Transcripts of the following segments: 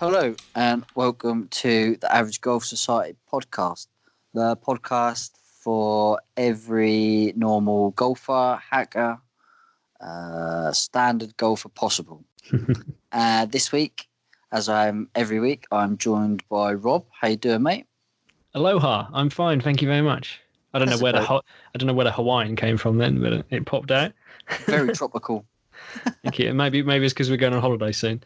Hello, and welcome to the Average Golf Society podcast, the podcast for every normal golfer, hacker, uh, standard golfer possible. uh, this week, as I'm every week, I'm joined by Rob. How you doing, mate? Aloha. I'm fine, thank you very much. I don't That's know where the ho- I don't know where the Hawaiian came from then, but it, it popped out. Very tropical. Thank you. Maybe maybe it's because we're going on holiday soon.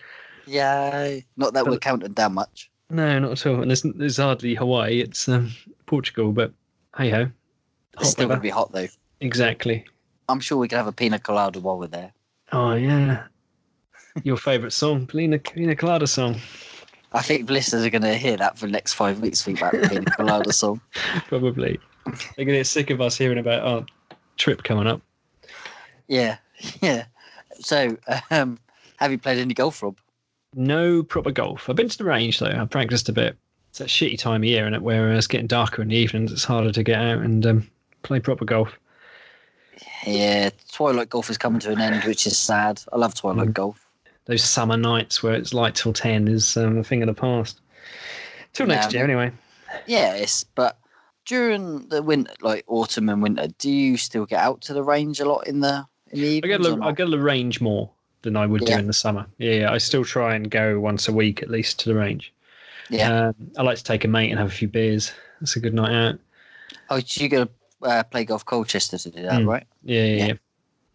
Yeah, not that we're counting down much. No, not at all. And there's, there's hardly Hawaii. It's um, Portugal, but hey ho. It's still going to be hot though. Exactly. I'm sure we can have a pina colada while we're there. Oh yeah. Your favourite song, Pina Pina Colada song, I think listeners are going to hear that for the next five weeks. Think about the pina colada song. probably. They're gonna get sick of us hearing about our trip coming up. Yeah, yeah. So, um, have you played any golf, Rob? No proper golf. I've been to the range though. I've practiced a bit. It's a shitty time of year, and it where it's getting darker in the evenings, it's harder to get out and um, play proper golf. Yeah, Twilight Golf is coming to an end, which is sad. I love Twilight Mm. Golf. Those summer nights where it's light till ten is um, a thing of the past. Till next Yeah. year, anyway. Yeah, it's but during the winter, like autumn and winter, do you still get out to the range a lot in the in the I evenings? get or a, I not? get a range more than I would Yeah. do in the summer. Yeah, I still try and go once a week at least to the range. Yeah. Um, I like to take a mate and have a few beers. That's a good night out. Oh, you go to uh, play golf Colchester to do that, Mm. right? Yeah, yeah, Yeah.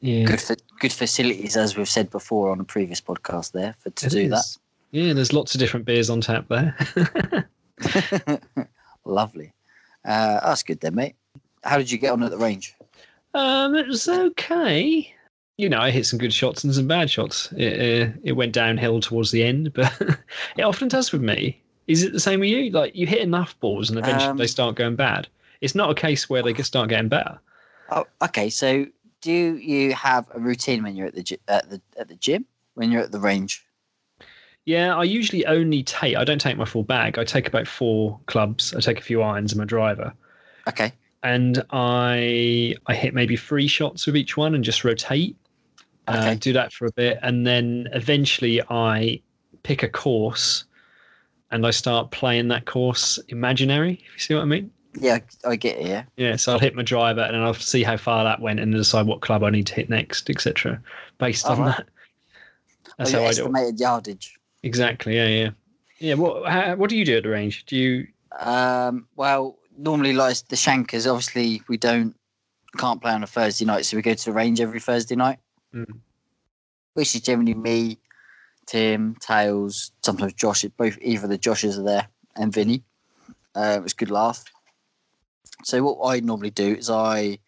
yeah. Good for good facilities, as we've said before on a previous podcast. There for to It do is. Yeah, there's lots of different beers on tap there. Lovely. Uh, that's good then, mate. How did you get on at the range? Um, it was okay. You know, I hit some good shots and some bad shots. It uh, it went downhill towards the end, but it often does with me. Is it the same with you? Like you hit enough balls and eventually Um, they start going bad. It's not a case where they get- start getting better. Oh, okay. So, do you have a routine when you're at the at the at the gym when you're at the range? Yeah, I usually only take. I don't take my full bag. I take about four clubs. I take a few irons and my driver, Okay. and I I hit maybe three shots with each one and just rotate. Uh, do that for a bit, and then eventually I pick a course, and I start playing that course imaginary. If you see what I mean? Yeah, I get it. Yeah. Yeah. So I'll hit my driver, and then I'll see how far that went, and decide what club I need to hit next, etc. Based Oh, on right. that. That's oh, how I do. it. estimated yardage. Exactly. Yeah. Yeah. Yeah. What how, What do you do at the range? Do you? Um, well, normally like the Shankers, obviously we don't can't play on a Thursday night, so we go to the range every Thursday night, Mm. which is generally me, Tim, Tails, sometimes Josh. Both either the Joshes are there and Vinny. Uh, it was a good laugh. So what I normally do is I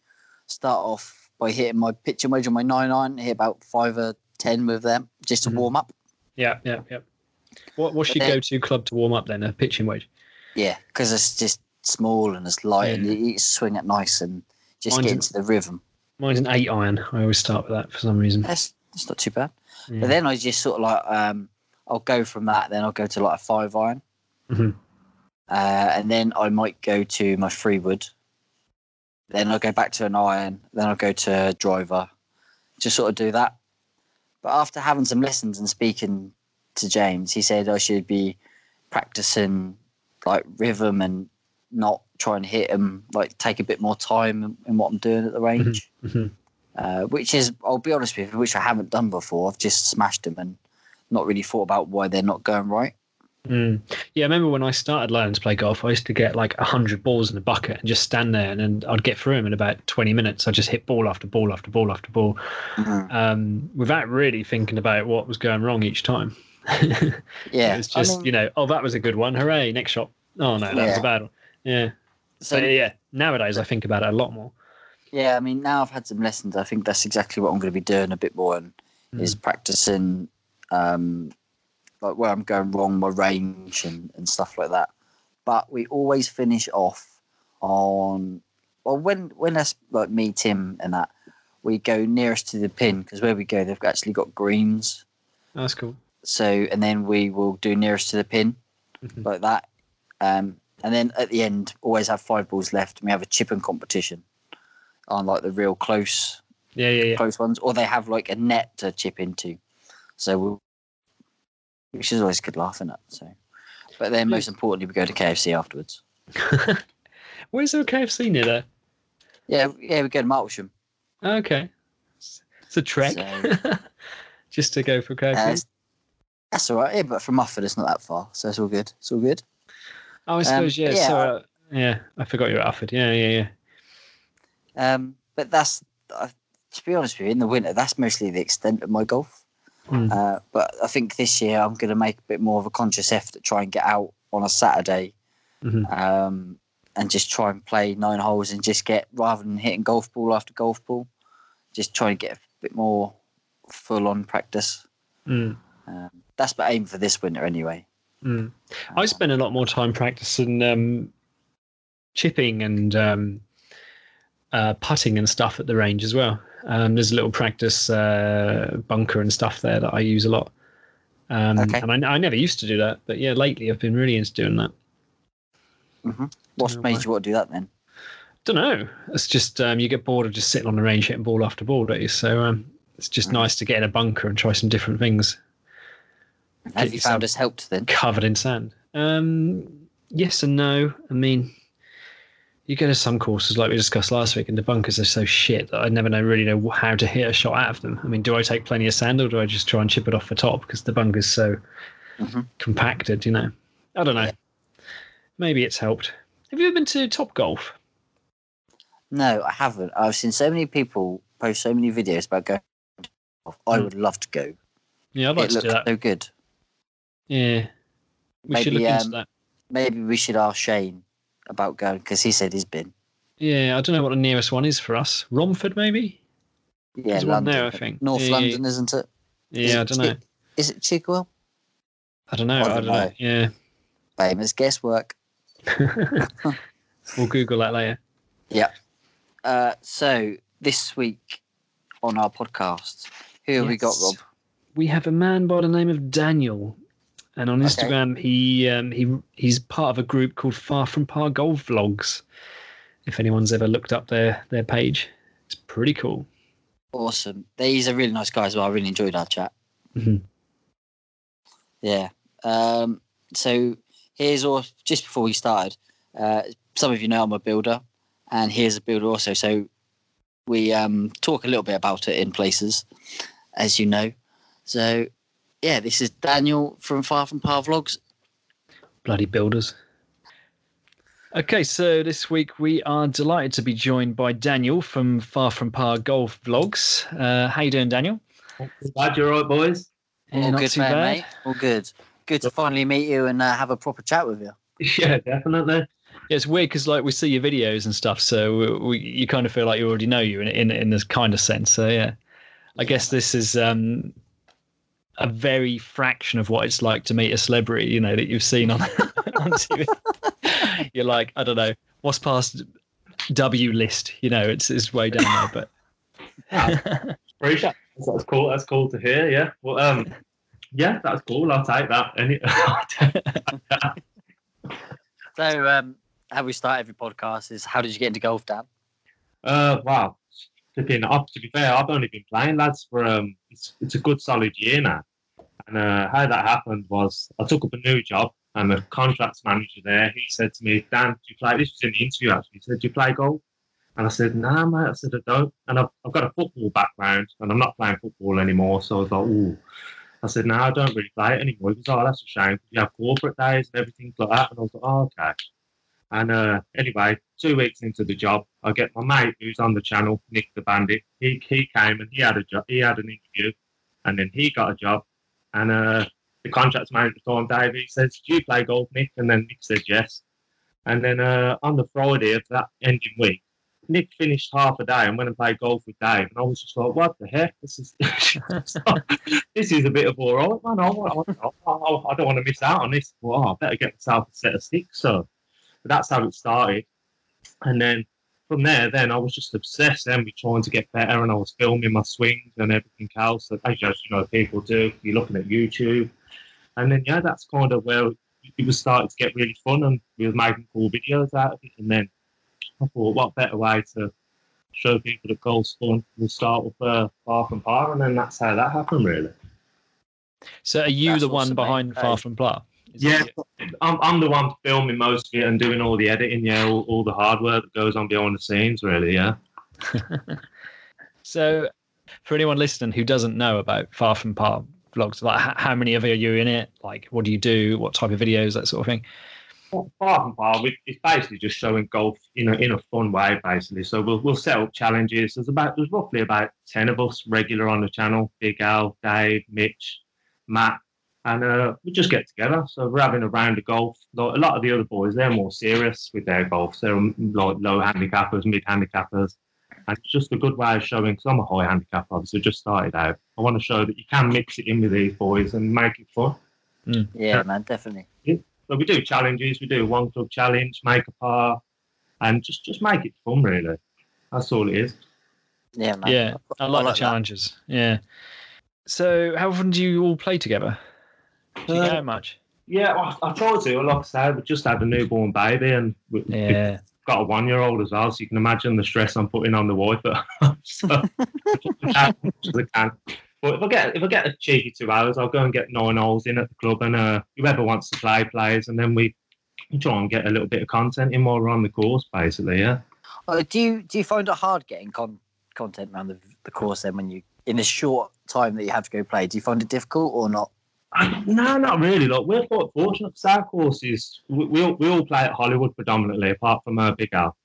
start off by hitting my pitching wedge on my nine iron, hit about five or ten with them just to Mhm. warm up. Yeah. Yeah. Yeah. What What's But your then- go-to club to warm up then? A pitching wedge. Yeah, because it's just small and it's light and you, you swing it nice and just Mine's get into the rhythm. Mine's an eight iron. I always start with that for some reason. That's that's not too bad. Yeah. But then I just sort of like um, I'll go from that. Then I'll go to like a five iron, Mhm. uh, and then I might go to my three wood. Then I'll go back to an iron. Then I'll go to a driver. Just sort of do that. But after having some lessons and speaking to James, he said I should be practicing like rhythm and not try and hit them, Like take a bit more time in, in what I'm doing at the range Mhm. uh, which is, I'll be honest with you, which I haven't done before. I've just smashed them and not really thought about why they're not going right. Mm. Yeah, I remember when I started learning to play golf, I used to get like 100 balls in a bucket and just stand there and then I'd get through them in about 20 minutes. I'd just hit ball after ball after ball after ball Mhm. um, without really thinking about what was going wrong each time. Yeah, it was I just, mean- you know, oh, that was a good one. Hooray, next shot. Oh, no, that was a bad one. Yeah. So but yeah, nowadays I think about it a lot more. yeah, I mean, now I've had some lessons. I think that's exactly what I'm going to be doing a bit more, and is practicing um, like where I'm going wrong, my range and, and stuff like that. But we always finish off on well when when that's like me, Tim, and that we go nearest to the pin because where we go they've actually got greens. That's cool. So and then we will do nearest to the pin Mhm. like that. Um, and then at the end, always have five balls left, and we have a chipping competition on like the real close Yeah, yeah, yeah. close ones, or they have like a net to chip into. So we'll which is always good laughing at. So, but then most importantly, we go to KFC afterwards. Where's there a KFC near there? Yeah, yeah, we go to Martlesham. Okay. It's a trek. So- Just to go for Uh, KFC. it's- that's all right. Yeah, but from Ufford, it's not that far, so it's all good. It's all good. Oh, I suppose, yeah. yeah, so, I- uh, yeah, I forgot you're at Ufford. Yeah, yeah, yeah. Um, but that's uh, to be honest with you, in the winter, that's mostly the extent of my golf. Hmm. Uh, but I think this year I'm going to make a bit more of a conscious effort to try and get out on a Saturday Mhm. um, and just try and play nine holes and just get rather than hitting golf ball after golf ball, just try and get a bit more full on practice. Mm. Um, that's my aim for this winter anyway. Mm. I spend a lot more time practicing um, chipping and um, uh, putting and stuff at the range as well. Um, there's a little practice uh, bunker and stuff there that I use a lot. Um, Okay. And I, I never used to do that, but yeah, lately I've been really into doing that. What's know made why. you want to do that then? Don't know. It's just um, you get bored of just sitting on the range hitting ball after ball, don't you? So um, it's just Mhm. nice to get in a bunker and try some different things. Have Get you found it's helped then? covered in sand? Um, yes and no. I mean, you go to some courses like we discussed last week, and the bunkers are so shit that I never know really know how to hit a shot out of them. I mean, do I take plenty of sand or do I just try and chip it off the top because the bunker's so Mhm. compacted? You know, I don't know. Yeah. Maybe it's helped. Have you ever been to Top Golf? No, I haven't. I've seen so many people post so many videos about going. I Mm. would love to go. Yeah, I'd like it to do that. so good. Yeah, we should Maybe, look into um, that. Maybe we should ask Shane about going because he said he's been. Yeah, I don't know what the nearest one is for us. Romford, maybe. Yeah, There's one London. there, I think. North Yeah, yeah, London, isn't it? Yeah, I it don't know. Is it Chigwell? I don't know. I I don't don't know. know. Yeah. Famous guesswork. we'll Google that later. Uh, so this week on our podcast, who have we got, Rob? We have a man by the name of Daniel, and on Okay. Instagram he um, he he's part of a group called Far From Par Golf Vlogs. If anyone's ever looked up their their page, it's pretty cool. Awesome. He's a really nice guy as well. I really enjoyed our chat. Mhm. Yeah. Um, so here's all just before we started. Uh, some of you know I'm a builder, and here's a builder also. So we um, talk a little bit about it in places, as you know. So yeah, this is Daniel from Far From Par Vlogs. Bloody builders. Okay, so this week we are delighted to be joined by Daniel from Far From Par Golf Vlogs. Uh, how you doing, Daniel? Glad you're all right, boys. Yeah, All not good, too man, bad. mate. All good. Good to finally meet you and uh, have a proper chat with you. Yeah, definitely. Yeah, it's weird because like we see your videos and stuff, so we, we, you kind of feel like you already know you in in in this kind of sense. So yeah, I guess this is um, a very fraction of what it's like to meet a celebrity. You know that you've seen on on TV. You're like, I don't know, what's past W list? You know, it's it's way down there, but. Appreciate that. That's cool. That's cool to hear. Yeah. Well, um, yeah, that's cool. I'll take that. Any. So um, how we start every podcast is how did you get into golf, Dan? uh, wow. Flipping up. To be fair, I've only been playing lads for um, it's, it's a good solid year now. And uh, how that happened was I took up a new job, and the contracts manager there, he said to me, "Dan, do you play?" This was in the interview actually. He said, "Do you play golf?" And I said, "Nah, mate." I said, "I don't." And I've, I've got a football background, and I'm not playing football anymore. So I was like, "Ooh." I said, "No, I don't really play it anymore." He was, "Oh, that's a shame. You have corporate days and everything like that." And I was like, "Oh, okay." And uh, anyway, two weeks into the job, I get my mate who's on the channel, Nick the Bandit. He he came and he had a job. He had an interview, and then he got a job. And uh, the contracts manager Dave, he says, "Do you play golf, Nick?" And then Nick said yes. And then uh, on the Friday of that ending week, Nick finished half a day and went and played golf with Dave. And I was just like, "What the heck? This is this is a bit of all right, man. I, I, I, I don't want to miss out on this. Well, I better get myself a set of sticks." So but that's how it started. And then from there, then I was just obsessed then with trying to get better, and I was filming my swings and everything else. That, as you know, people do. You're looking at YouTube, and then yeah, that's kind of where it was starting to get really fun, and we were making cool videos out of it. And then I thought, what better way to show people that golf's fun? We'll start with uh, Far From Par, and then that's how that happened, really. So are you That's the one awesome, behind That Far is- from Par? Is Yeah, that I'm, I'm the one filming most of it and doing all the editing. Yeah, all, all the hard work that goes on behind the scenes. Really, yeah. So for anyone listening who doesn't know about Far from Par vlogs, like h- how many of you are you in it? Like what do you do? What type of videos? That sort of thing. Far from we, it's basically just showing golf in a in a fun way, basically. So we'll we'll set up challenges. There's about there's roughly about ten of us regular on the channel. Big Al, Dave, Mitch, Matt, and uh, we just get together. So we're having a round of golf. Like, a lot of the other boys, they're more serious with their golf. They're um, like low handicappers, mid handicappers. And it's just a good way of showing, because I'm a high handicap, obviously, just started out. I want to show that you can mix it in with these boys and make it fun. Yeah, Yeah. man, definitely. So we do challenges. We do one club challenge, make a par, and just just make it fun. Really, that's all it is. Yeah, man. Yeah, I like the that. challenges. Yeah. So how often do you all play together? Do you Uh, go much? Yeah, well, I try to. Like I said, we just had a newborn baby, and we, we've Yeah. got a one-year-old as well. So you can imagine the stress I'm putting on the wife. But so, as much as I can. But if I get if I get a cheeky two hours, I'll go and get nine holes in at the club, and uh, whoever wants to play plays, and then we try and get a little bit of content in while we're on the course, basically. Yeah. Uh, do you do you find it hard getting con- content around the, the course then when you in a short time that you have to go play? Do you find it difficult or not? No, not really. Like we're quite fortunate. Our course is we, we all we all play at Hollywood predominantly, apart from uh, Big Al,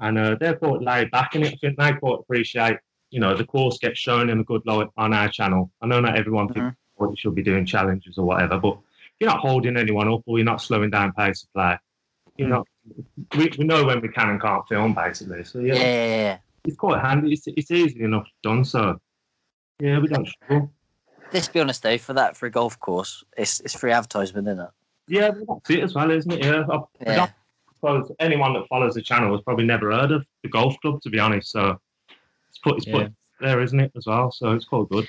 and uh, they're quite laid back in it. I think they quite appreciate, you know, the course gets shown in a good light on our channel. I know not everyone thinks what you should be doing challenges or whatever, but you're not holding anyone up or you're not slowing down pace of play. You know, we, we know when we can and can't film basically. So Yeah, yeah, yeah, yeah. it's quite handy. It's it's easy enough done. So yeah, we don't struggle. Let's be honest though, for that for a golf course, it's it's free advertisement, isn't it? Yeah, that's it as well, isn't it? Yeah, I, I Yeah. don't suppose anyone that follows the channel has probably never heard of the golf club, to be honest. So it's put it's Yeah. put there, isn't it, as well? So it's quite good.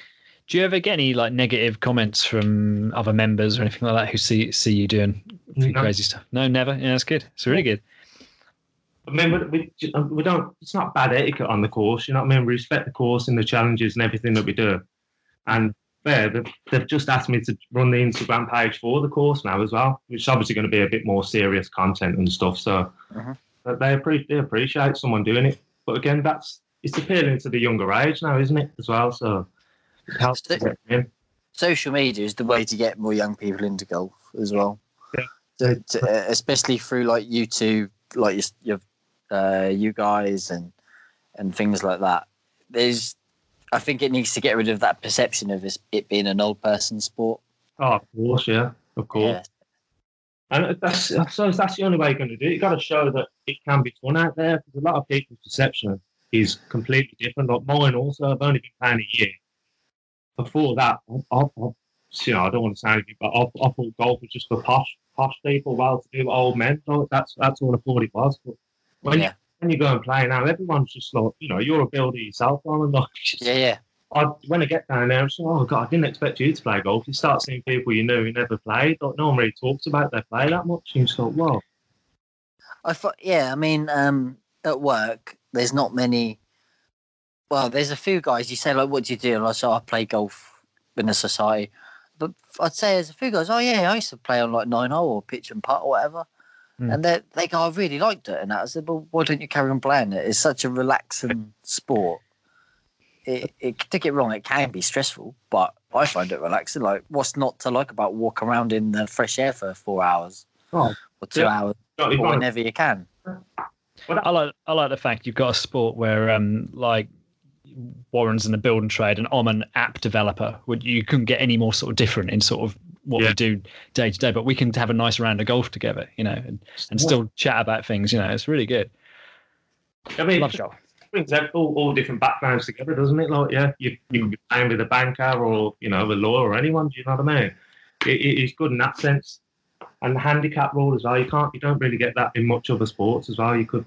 Do you ever get any like negative comments from other members or anything like that who see see you doing No. crazy stuff? No, never. Yeah, that's good. It's really good. I mean, we, we, we don't. It's not bad etiquette on the course. You know what I mean? We respect the course and the challenges and everything that we do. And there, they've, they've just asked me to run the Instagram page for the course now as well, which is obviously going to be a bit more serious content and stuff. So but they appreciate they appreciate someone doing it. But again, that's it's appealing to the younger age now, isn't it? As well, so it helps to get them in. Social media is the way to get more young people into golf as well. Yeah. To, to, uh, especially through like YouTube, like your, your uh, you guys and and things like that. There's, I think it needs to get rid of that perception of it being an old person sport. Oh, of course, yeah, of course. Yeah. And that's I suppose that's the only way you're going to do it. You've got to show that it can be fun out there because a lot of people's perception is completely different. Like mine also, I've only been playing a year. Before that, I, I, I, you know, I don't want to say anything, but I, I thought golf was just for posh, posh people, well-to-do old men. That's that's all I thought it was. But when yeah. When you go and play now, everyone's just like, you know, you're a builder yourself, and like, yeah, yeah, I, when I get down there, I'm like, oh god, I didn't expect you to play golf. You start seeing people you knew who never played. Like, no one really talks about their play that much. And you just thought, well, I thought, yeah, I mean, um, at work, there's not many. Well, there's a few guys. You say like, "What do you do?" And I say, "I play golf in a society." But I'd say there's a few guys. Oh yeah, I used to play on like nine hole or pitch and putt or whatever. Hmm. And they they go, "I really liked it." And I said, "Well, why don't you carry on playing it? It's such a relaxing sport." It, it don't get wrong, it can be stressful, but I find it relaxing. Like, what's not to like about walking around in the fresh air for four hours Oh, or two yeah. hours or whenever you can? I like I like the fact you've got a sport where um like Warren's in the building trade and I'm an app developer. Would you couldn't get any more sort of different in sort of what Yeah. we do day to day, but we can have a nice round of golf together, you know, and, and still chat about things. You know, it's really good. I mean, Love it golf. brings all, all different backgrounds together, doesn't it? Like, yeah, you, you can be playing with a banker or, you know, a lawyer or anyone. Do you know what I mean? It, it is good in that sense. And the handicap rule as well. You can't, you don't really get that in much other sports as well. You could,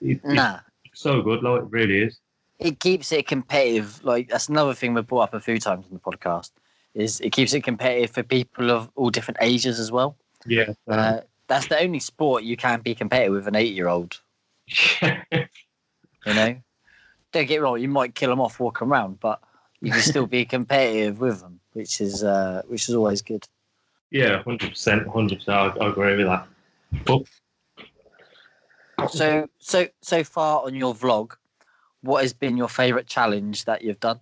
it, Nah. it's so good, like, it really is. it keeps it competitive. Like that's another thing we've brought up a few times on the podcast. Is it keeps it competitive for people of all different ages as well. Yeah. Uh, that's the only sport you can be competitive with an eight-year-old. You know, don't get wrong. You might kill them off walking around, but you can still be competitive with them, which is uh, which is always good. Yeah, hundred percent, hundred percent. I agree with that. But So so so far on your vlog, what has been your favourite challenge that you've done?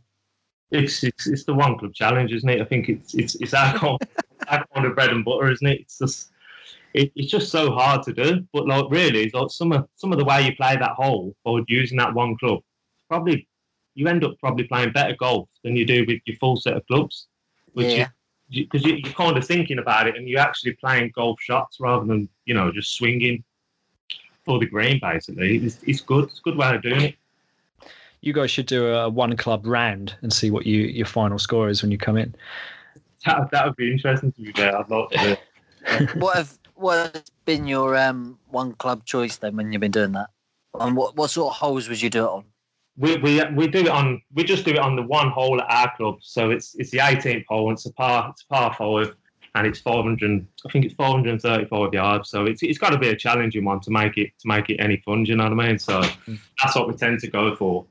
It's it's, it's the one club challenge, isn't it? I think it's it's it's our kind, our kind of bread and butter, isn't it? It's just it, it's just so hard to do. But like really, like some of some of the way you play that hole or using that one club, probably you end up probably playing better golf than you do with your full set of clubs. Which Yeah. because you, you're kind of thinking about it and you're actually playing golf shots rather than you know just swinging for the green. Basically, it's, it's good. It's a good way of doing it. You guys should do a one club round and see what you your final score is when you come in. That, that would be interesting to be fair. I'd love to. it. what have what has been your um one club choice then when you've been doing that? And what what sort of holes would you do it on? We, we we do it on we just do it on the one hole at our club. So it's it's the 18th hole. And it's a par it's a par five, and it's 400. I think it's 435 yards. So it's it's got to be a challenging one to make it to make it any fun. Do you know what I mean? So that's what we tend to go for.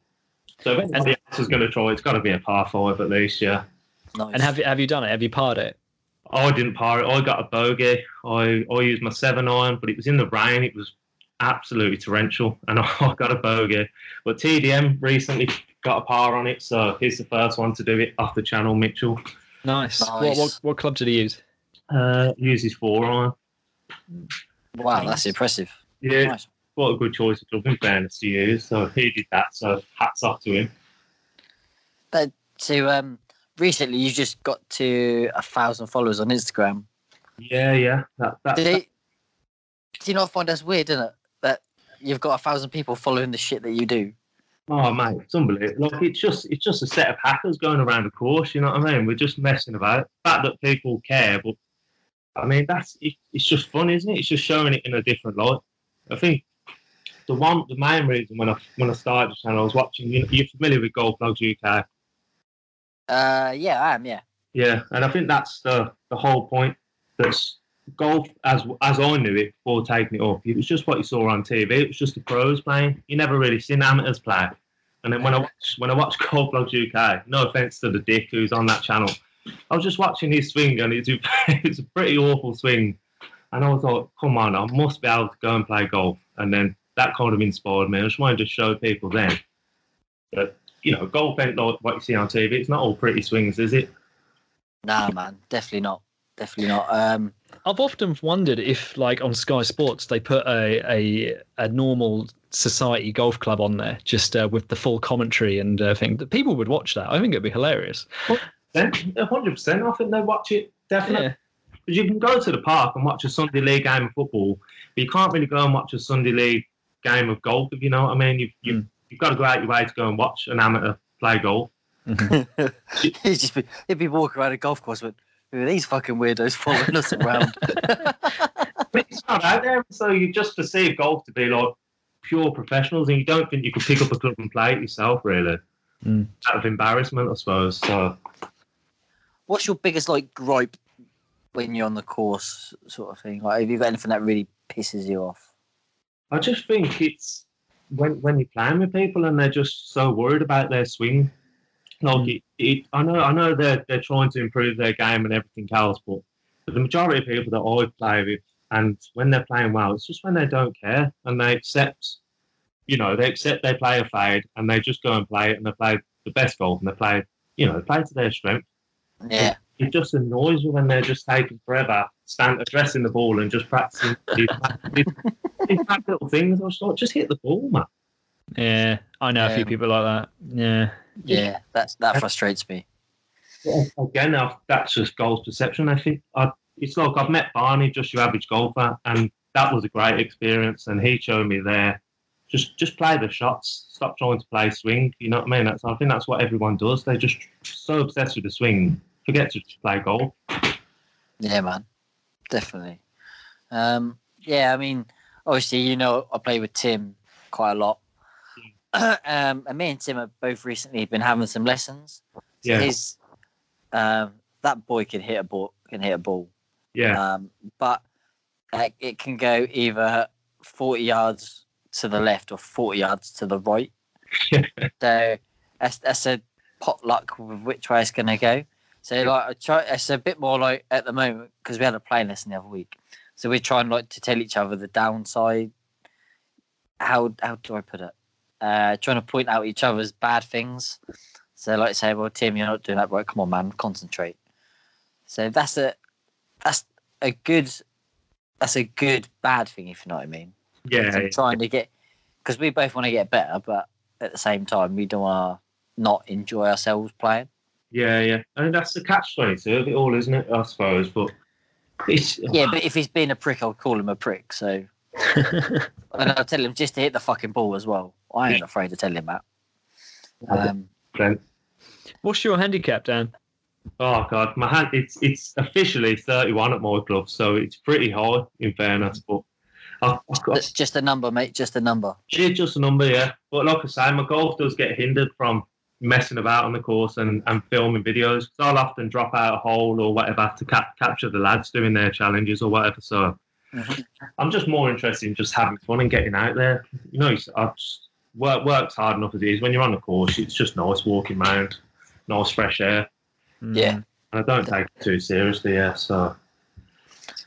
So if anybody else is going to try, it's got to be a par five at least. Yeah. Nice. And have you have you done it? Have you parred it? I didn't par it. I got a bogey. I I used my seven iron, but it was in the rain. It was absolutely torrential, and I got a bogey. But TDM recently got a par on it, so he's the first one to do it off the channel. Mitchell Nice. What, Nice. what what club did he use? uh, he uses four iron. wow, that's impressive. Yeah, Nice. What a good choice of club in fairness to you. So he did that. So hats off to him. But to um recently you just got to a thousand followers on Instagram. Yeah, yeah. That, that, Did it do you not find that's weird, isn't it? That you've got a thousand people following the shit that you do. Oh mate, it's unbelievable. Like it's just it's just a set of hackers going around the course. You know what I mean? We're just messing about. The fact that people care, but I mean that's it, it's just fun, isn't it? It's just showing it in a different light. I think the one the main reason when I when I started the channel, I was watching. You know, you're familiar with Golf Blogs UK, Uh yeah, I am, yeah. yeah, and I think that's the the whole point. That's golf as as I knew it before taking it up. It was just what you saw on TV. It was just the pros playing. You never really seen amateurs play. And then when I watch when I watch Golf Blogs UK, no offense to the dick who's on that channel, I was just watching his swing and it's it's a pretty awful swing. And I was like, come on, I must be able to go and play golf. And then that kind of inspired me. I just wanted to show people then that you know golf ain't like what you see on TV. It's not all pretty swings, is it? Nah man, definitely not. Definitely not. Um I've often wondered if, like on Sky Sports, they put a a, a normal society golf club on there, just uh, with the full commentary and uh, thing. That people would watch that. I think it'd be hilarious. Then, hundred percent. I think they'd watch it definitely. Yeah. Because you can go to the park and watch a Sunday league game of football, but you can't really go and watch a Sunday league game of golf. If you know what I mean, you've you've, Mm. you've got to go out your way to go and watch an amateur play golf. he'd just be he'd be walking around a golf course with are these fucking weirdos following us around? But it's not out there, so you just perceive golf to be like pure professionals, and you don't think you could pick up a club and play it yourself, really, Mm. out of embarrassment, I suppose. So What's your biggest like gripe when you're on the course, sort of thing? Like, have you got anything that really pisses you off? I just think it's when when you're playing with people and they're just so worried about their swing. Like Mm. it, it, I know, I know they're they're trying to improve their game and everything else, but the majority of people that I play with, and when they're playing well, it's just when they don't care and they accept, you know, they accept they play a fade and they just go and play it and they play the best golf and they play, you know, they play to their strength. Yeah, It just annoys me when they're just taking forever, stand addressing the ball and just practicing these, these, these little things. I was like, just hit the ball, man. Yeah, I know a few Um, people like that. Yeah, yeah, that's that frustrates me. Again, I- that's just golf perception. I think I, it's like I've met Barney, just your average golfer, and that was a great experience. And he showed me there, just just play the shots, stop trying to play swing. You know what I mean? That's I think that's what everyone does. They're just so obsessed with the swing, forget to just play golf. Yeah, man, definitely. Um, yeah, I mean, obviously, you know, I play with Tim quite a lot. um, and me and Tim have both recently been having some lessons. So Yeah. His, um, that boy can hit a ball. Can hit a ball. Yeah, Um, but uh, it can go either forty yards to the left or forty yards to the right. so that's, that's a potluck with which way it's going to go. So like I try. It's a bit more like at the moment because we had a playing lesson the other week. So we're trying like to tell each other the downside. How how do I put it? Uh, trying to point out each other's bad things. So like say, well, Tim, you're not doing that right. Come on, man, concentrate. So that's a that's a good that's a good bad thing if you know what I mean. Yeah, I'm trying to get because we both want to get better, but at the same time we don't want to not enjoy ourselves playing. Yeah, yeah. I And that's the catch twenty two of it all, isn't it? I suppose, but it's Yeah, but if he's being a prick, I'll call him a prick. So and I'll tell him just to hit the fucking ball as well. I ain't afraid to tell him that. Um, What's your handicap, Dan? Oh god, my hand it's it's officially 31 at my club, so it's pretty high in fairness, but I've, I've got it's just a number, mate. Just a number. yeah, just a number, yeah. But like I say, my golf does get hindered from messing about on the course and, and filming videos. So I'll often drop out a hole or whatever to cap- capture the lads doing their challenges or whatever. So Mhm. I'm just more interested in just having fun and getting out there. You know, it's- I just work works hard enough as it is. When you're on the course, it's just nice walking around, nice fresh air, Yeah. and I don't take it too seriously. Yeah, so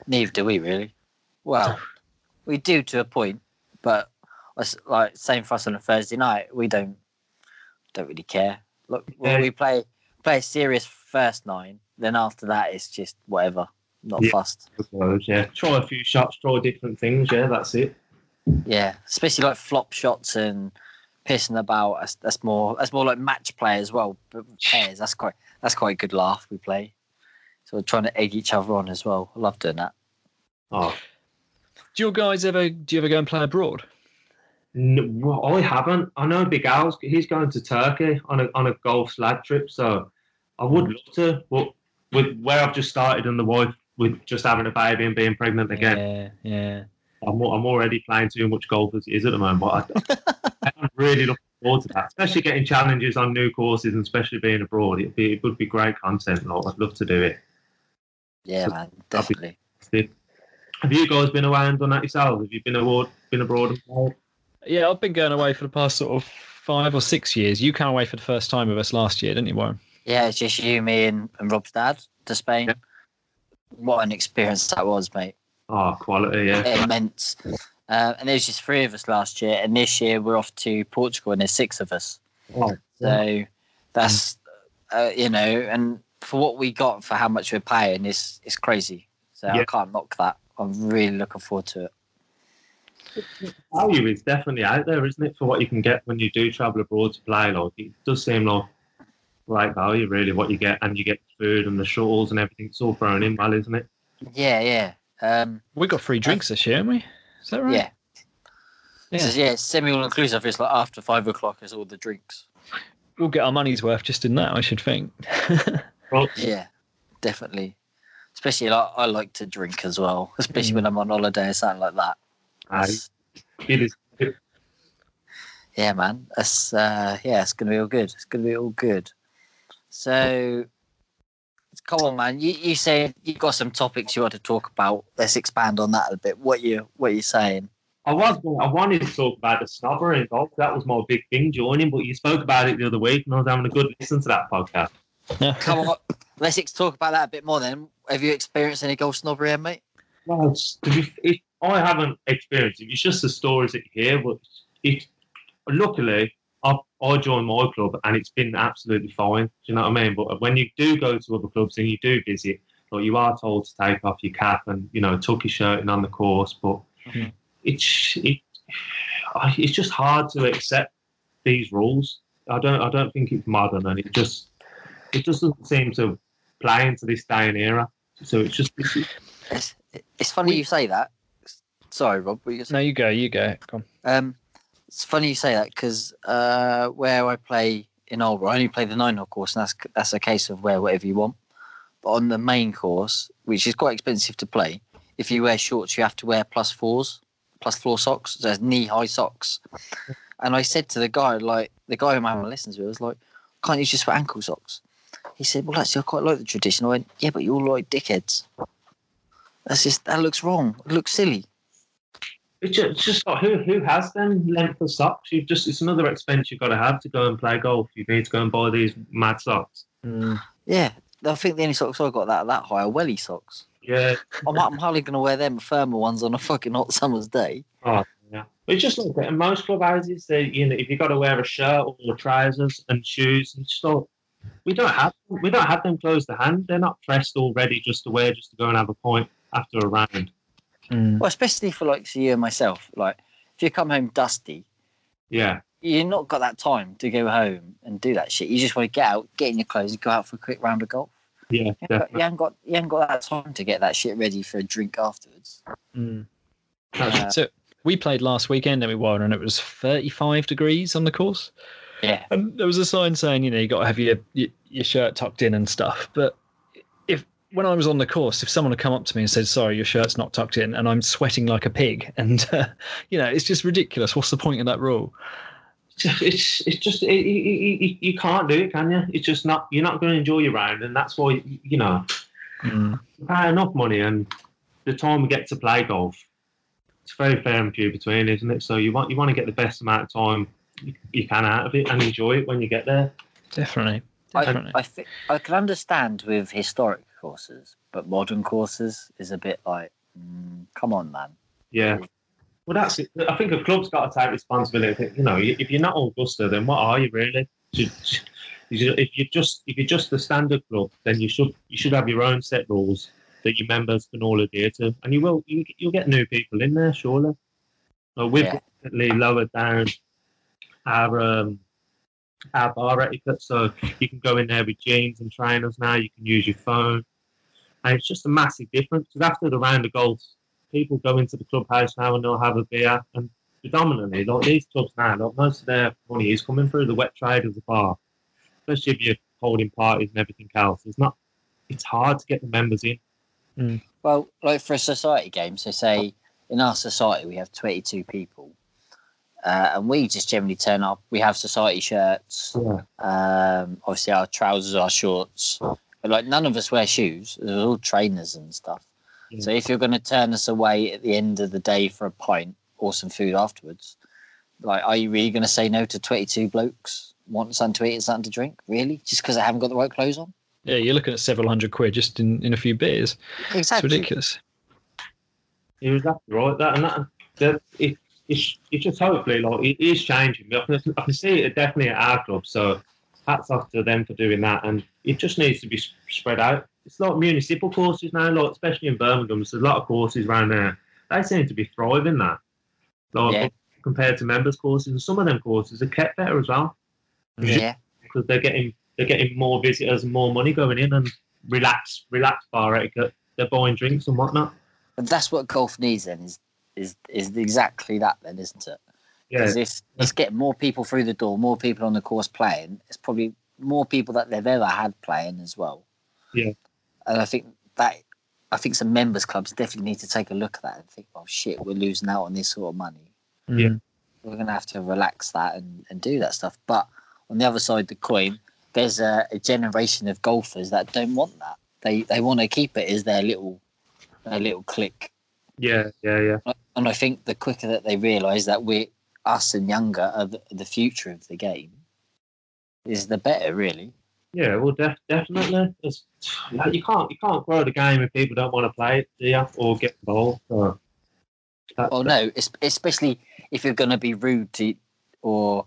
Neither do we really. Well, we do to a point, but like same for us on a Thursday night. We don't don't really care. Look, well, Yeah. we play play a serious first nine. Then after that, it's just whatever. Not Yeah. fussed. Suppose, yeah. Try a few shots, try different things. Yeah, that's it. Yeah, especially like flop shots and pissing about. That's, that's more. That's more like match play as well. But pairs, that's quite. That's quite a good laugh we play. So we're trying to egg each other on as well. I love doing that. Oh, Do your guys ever? Do you ever go and play abroad? No, I haven't. I know Big Al's he's going to Turkey on a on a golf slad trip, so I would mm. love to. But with where I've just started and the wife with just having a baby and being pregnant again, Yeah, yeah. I'm I'm already playing too much golf as it is at the moment. But I, I'm really looking forward to that, especially getting challenges on new courses and especially being abroad. It'd be it would be great content. Like, I'd love to do it. Yeah, So man, definitely. Have you guys been away and done that yourselves? Have you been abroad? Been abroad and played? Yeah, I've been going away for the past sort of five or six years. You came away for the first time with us last year, didn't you, Warren? Yeah, it's just you, me, and, and Rob's dad to Spain. Yeah. What an experience that was, mate. Oh, quality, yeah. Immense. Uh, and there was just three of us last year, and this year we're off to Portugal, and there's six of us. Oh, So that's uh, you know, and for what we got for how much we're paying, is it's crazy. So I can't knock that. I'm really looking forward to it. Value is definitely out there, isn't it, for what you can get when you do travel abroad to play? Like it does seem like right value, really, what you get, and you get food and the shuttles and everything. It's all thrown in well, isn't it? Yeah, yeah, um, We got free drinks this year, haven't we? Is that right? yeah. Yeah. So, yeah, semi all inclusive. It's like after five o'clock is all the drinks. We'll get our money's worth just in that, I should think. Right. Yeah, definitely. Especially like I like to drink as well, especially Mm. when I'm on holiday or something like that. Aye. It is. yeah, man. That's uh, yeah, it's gonna be all good. It's gonna be all good. So, come on, man. You you say you got some topics you want to talk about. Let's expand on that a bit. What you what you saying? I was. I wanted to talk about the snobbery in golf. That was my big thing joining, but you spoke about it the other week, and I was having a good listen to that podcast. Come on, let's talk about that a bit more. Then, have you experienced any golf snobbery, Ed, mate? Well, it's, to be, it, I haven't experienced it. It's just the stories that you hear. But it, luckily, I, I joined my club and it's been absolutely fine. Do you know what I mean? But when you do go to other clubs and you do visit, like you are told to take off your cap and you know tuck your shirt in on the course. But Mhm. it's it, it's just hard to accept these rules. I don't I don't think it's modern and it just it just doesn't seem to play into this day and era. So it's just it's, It's, it's funny you say that. Sorry, Rob. What you no, you go, you go. Come. Um, it's funny you say that because uh, where I play in Albury, I only play the nine hole course, and that's that's a case of wear whatever you want. But on the main course, which is quite expensive to play, if you wear shorts, you have to wear plus fours, plus four socks, so it's knee high socks. And I said to the guy, like the guy who I'm having lessons with, was like, "Can't you just wear ankle socks?" He said, "Well, actually, I quite like the tradition." I went, "Yeah, but you're all like dickheads." That's just that looks wrong. It looks silly. It's just, it's just like who who has them length of socks? You've just it's another expense you've got to have to go and play golf. You need to go and buy these mad socks. Mm. Yeah, I think the only socks I got that that high are welly socks. Yeah, I'm, I'm hardly going to wear them thermal ones on a fucking hot summer's day. Oh yeah. It's just like that. In most club houses, they you know if you've got to wear a shirt or trousers and shoes, and just like we don't have we don't have them close to hand. They're not pressed already just to wear just to go and have a point after a round. Mm. Well, especially for like so you and myself. Like, if you come home dusty, Yeah, you're not got that time to go home and do that shit. You just want to get out, get in your clothes, and go out for a quick round of golf. yeah, You haven't, got, you haven't got you haven't got that time to get that shit ready for a drink afterwards. Mm. Uh, So we played last weekend, and we won, and it was 35 degrees on the course. yeah, And there was a sign saying, you know, you got to have your, your shirt tucked in and stuff. But when I was on the course, if someone had come up to me and said, "Sorry, your shirt's not tucked in," and I'm sweating like a pig, and uh, you know, it's just ridiculous. What's the point of that rule? it's it's just it, it, it, it- you can't do it, can you? It's just not you're not going to enjoy your round, and that's why you know Mm. pay enough money, and the time we get to play golf, it's very fair and few between, isn't it? So you want you want to get the best amount of time you, you can out of it and enjoy it when you get there. Definitely, I, definitely. I think I can understand with historic courses, but modern courses is a bit like, mm, come on, man. Yeah. Well, that's it. I think a club's got to take responsibility. You know, if you're not Augusta, then what are you really? If you're just if you're just the standard club, then you should you should have your own set rules that your members can all adhere to, and you will you, you'll get new people in there surely. So we've Yeah. definitely lowered down our um, our bar etiquette, so you can go in there with jeans and trainers now. You can use your phone, and it's just a massive difference. Because after the round of golf, people go into the clubhouse now and they'll have a beer. And predominantly, like these clubs now, like most of their money is coming through the wet trade of the bar, especially if you're holding parties and everything else. It's not. It's hard to get the members in. Well, like for a society game, so say in our society we have 22 people, uh, and we just generally turn up. We have society shirts, Yeah. um, obviously our trousers, our shorts, but like none of us wear shoes. They're all trainers and stuff. Yeah. So if you're going to turn us away at the end of the day for a pint or some food afterwards, like, are you really going to say no to 22 blokes wanting something to eat and something to drink? Really? Just because they haven't got the right clothes on? yeah, you're looking at several hundred quid just in, in a few beers. It's Exactly. ridiculous. You're exactly right. That and that, that it, it's, it's just hopefully like it is changing. I can, I can see it definitely at our club. So hats off to them for doing that. And it just needs to be spread out. It's like municipal courses now, like especially in Birmingham. There's a lot of courses around there. They seem to be thriving that. Like Yeah. compared to members courses, and some of them courses are kept better as well Yeah. because they're getting they're getting more visitors and more money going in and relax relax bar etiquette. They're buying drinks and whatnot. But that's what golf needs then is is is exactly that then, isn't it? Yeah, Because if it's getting more people through the door, more people on the course playing, it's probably more people that they've ever had playing as well. Yeah. And I think that I think some members clubs definitely need to take a look at that and think, oh shit, we're losing out on this sort of money. Yeah. Mm. We're gonna have to relax that and, and do that stuff. But on the other side of the coin, there's a, a generation of golfers that don't want that. They they want to keep it as their little their little clique. yeah, yeah, yeah. And I think the quicker that they realise that we, us and younger, are the, the future of the game, is the better, really. Yeah, well, def- definitely. It's, you can't you can't grow the game if people don't want to play it, do you? Or get involved. That, Well, no, es- especially if you're going to be rude to or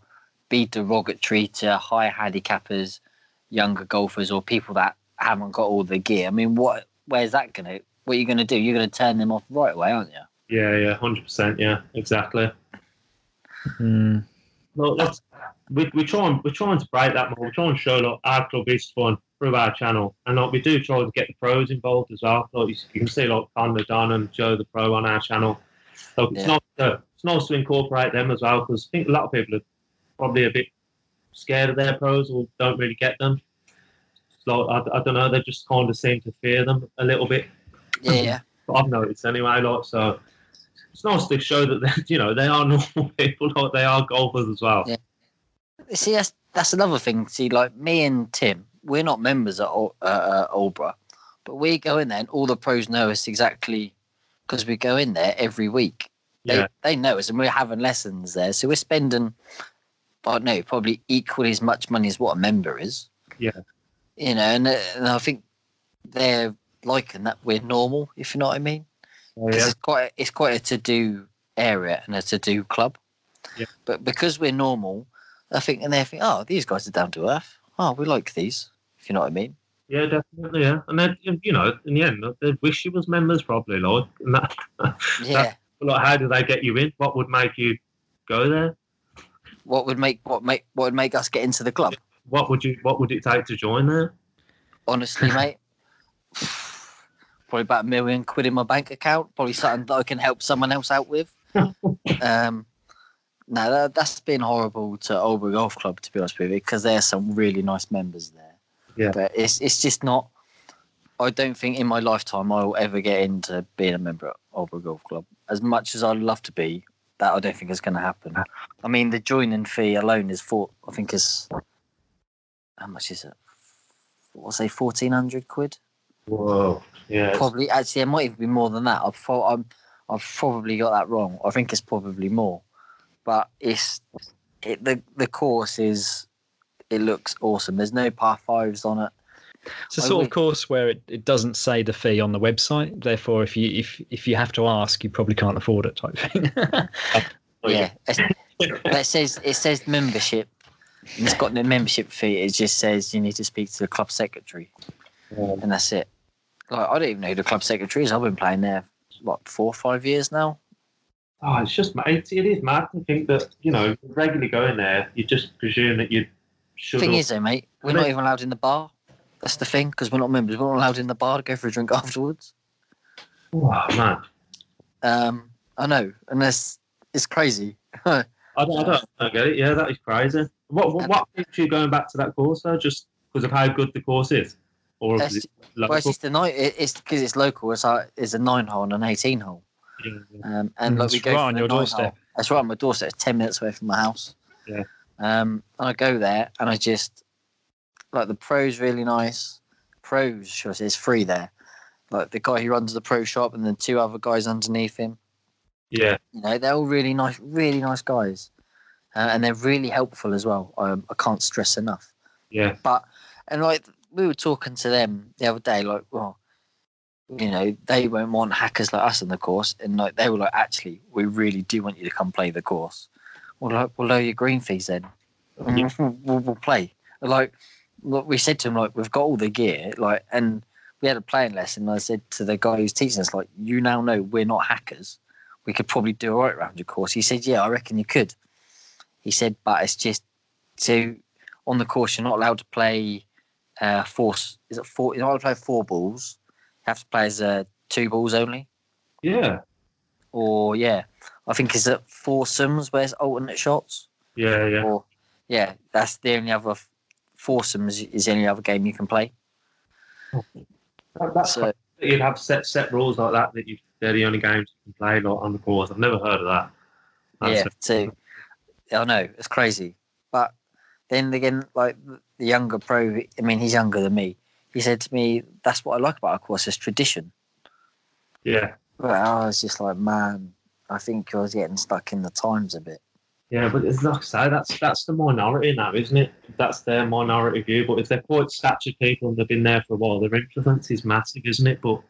be derogatory to high handicappers, younger golfers, or people that haven't got all the gear. I mean, what? Where's that going to? What are you going to do? You're going to turn them off right away, aren't you? yeah, yeah, hundred percent. Yeah, exactly. Mm. Well, let's we we try and we're trying to break that mold. We're trying to show like our club is fun through our channel, and like we do try to get the pros involved as well. Like you, you can see like Conor Don and Joe the Pro on our channel. So it's Yeah. nice to it's nice to incorporate them as well because I think a lot of people are probably a bit scared of their pros or don't really get them. Like I, I don't know, they just kind of seem to fear them a little bit. Yeah, yeah. But I've noticed anyway. Like so, it's nice to show that you know they are normal people. Like they are golfers as well. Yeah. See, that's that's another thing. See, like me and Tim, we're not members at Ol- uh, uh, but we go in there and all the pros know us exactly because we go in there every week. They, Yeah. they know us, and we're having lessons there, so we're spending, I don't know, probably equally as much money as what a member is. Yeah. You know, and, uh, and I think they're liking that we're normal, if you know what I mean. Oh, yeah. it's quite it's quite a to do area and a to do club. Yeah. But because we're normal, I think and they think, oh, these guys are down to earth. Oh, we like these. If you know what I mean. Yeah, definitely. Yeah, and then you know, in the end, they wish you was members probably, like. And that, Yeah. like, how do they get you in? What would make you go there? what would make what make what would make us get into the club? What would you? What would it take to join there? Honestly, mate. Probably about a million quid in my bank account. Probably something that I can help someone else out with. um, no, that, that's been horrible to Oldbury Golf Club to be honest with you, because there's some really nice members there. Yeah. But it's it's just not. I don't think in my lifetime I will ever get into being a member at Oldbury Golf Club. As much as I'd love to be, that I don't think is going to happen. I mean, the joining fee alone is four. I think is how much is it? What's say fourteen hundred quid? Whoa. Yeah. Probably actually, it might even be more than that. I've thought I'm, I've probably got that wrong. I think it's probably more, but it's it, the the course is it looks awesome. There's no par fives on it. It's a I sort would- of course where it, it doesn't say the fee on the website. Therefore, if you if if you have to ask, you probably can't afford it, type thing. Oh, yeah, it says it says membership. And it's got no membership fee. It just says you need to speak to the club secretary, Yeah. and that's it. Like I don't even know who the club secretary is. I've been playing there what four or five years now. Oh, it's just ma- it, it is mad to think that you know regularly going there, you just presume that you should. thing is, though, mate, we're I not mean- even allowed in the bar. That's the thing because we're not members. We're not allowed in the bar to go for a drink afterwards. oh man, Um, I know, and that's it's crazy. I don't, I don't, I don't get it. Yeah, that is crazy. What what, what keeps you going back to that course though? Just because of how good the course is, or is That's- well, it's just a nine. It's because it's local. It's like it's a nine hole and an eighteen hole. Um, and Mm, like we go right on your doorstep. hole. That's right on my doorstep. It's ten minutes away from my house. Yeah. Um, and I go there and I just like the pros really nice. Pros, sure, it's free there. Like the guy who runs the pro shop and then two other guys underneath him. yeah, You know, they're all really nice, really nice guys, uh, and they're really helpful as well. Um, I can't stress enough. yeah, But and like we were talking to them the other day, like, well, you know, they won't want hackers like us in the course, and like they were like, actually, we really do want you to come play the course. Well, like, we'll lower your green fees then. Yeah. We'll, we'll, play. Like, look, we said to them, like, we've got all the gear, like, and we had a playing lesson. And I said to the guy who's teaching us, like, you now know we're not hackers. We could probably do all right around your course. He said, yeah, I reckon you could. He said, but it's just so on the course you're not allowed to play uh four is it four not allowed to play four balls you have to play as uh, two balls only yeah, or yeah i think is it foursomes where it's alternate shots yeah, yeah. or yeah that's the only other foursomes is the only other game you can play That, that's so you'd have set set rules like that that you they're the only games you can play like, on the course. I've never heard of that. yeah That's so i know it's crazy then again like the younger pro i mean he's younger than me he said to me that's what i like about our course is tradition yeah, But I was just like, man, I think I was getting stuck in the times a bit. yeah. But it's like I say, that's that's the minority now, isn't it? That's their minority view. But if they're quite statured people and they've been there for a while, their influence is massive, isn't it? But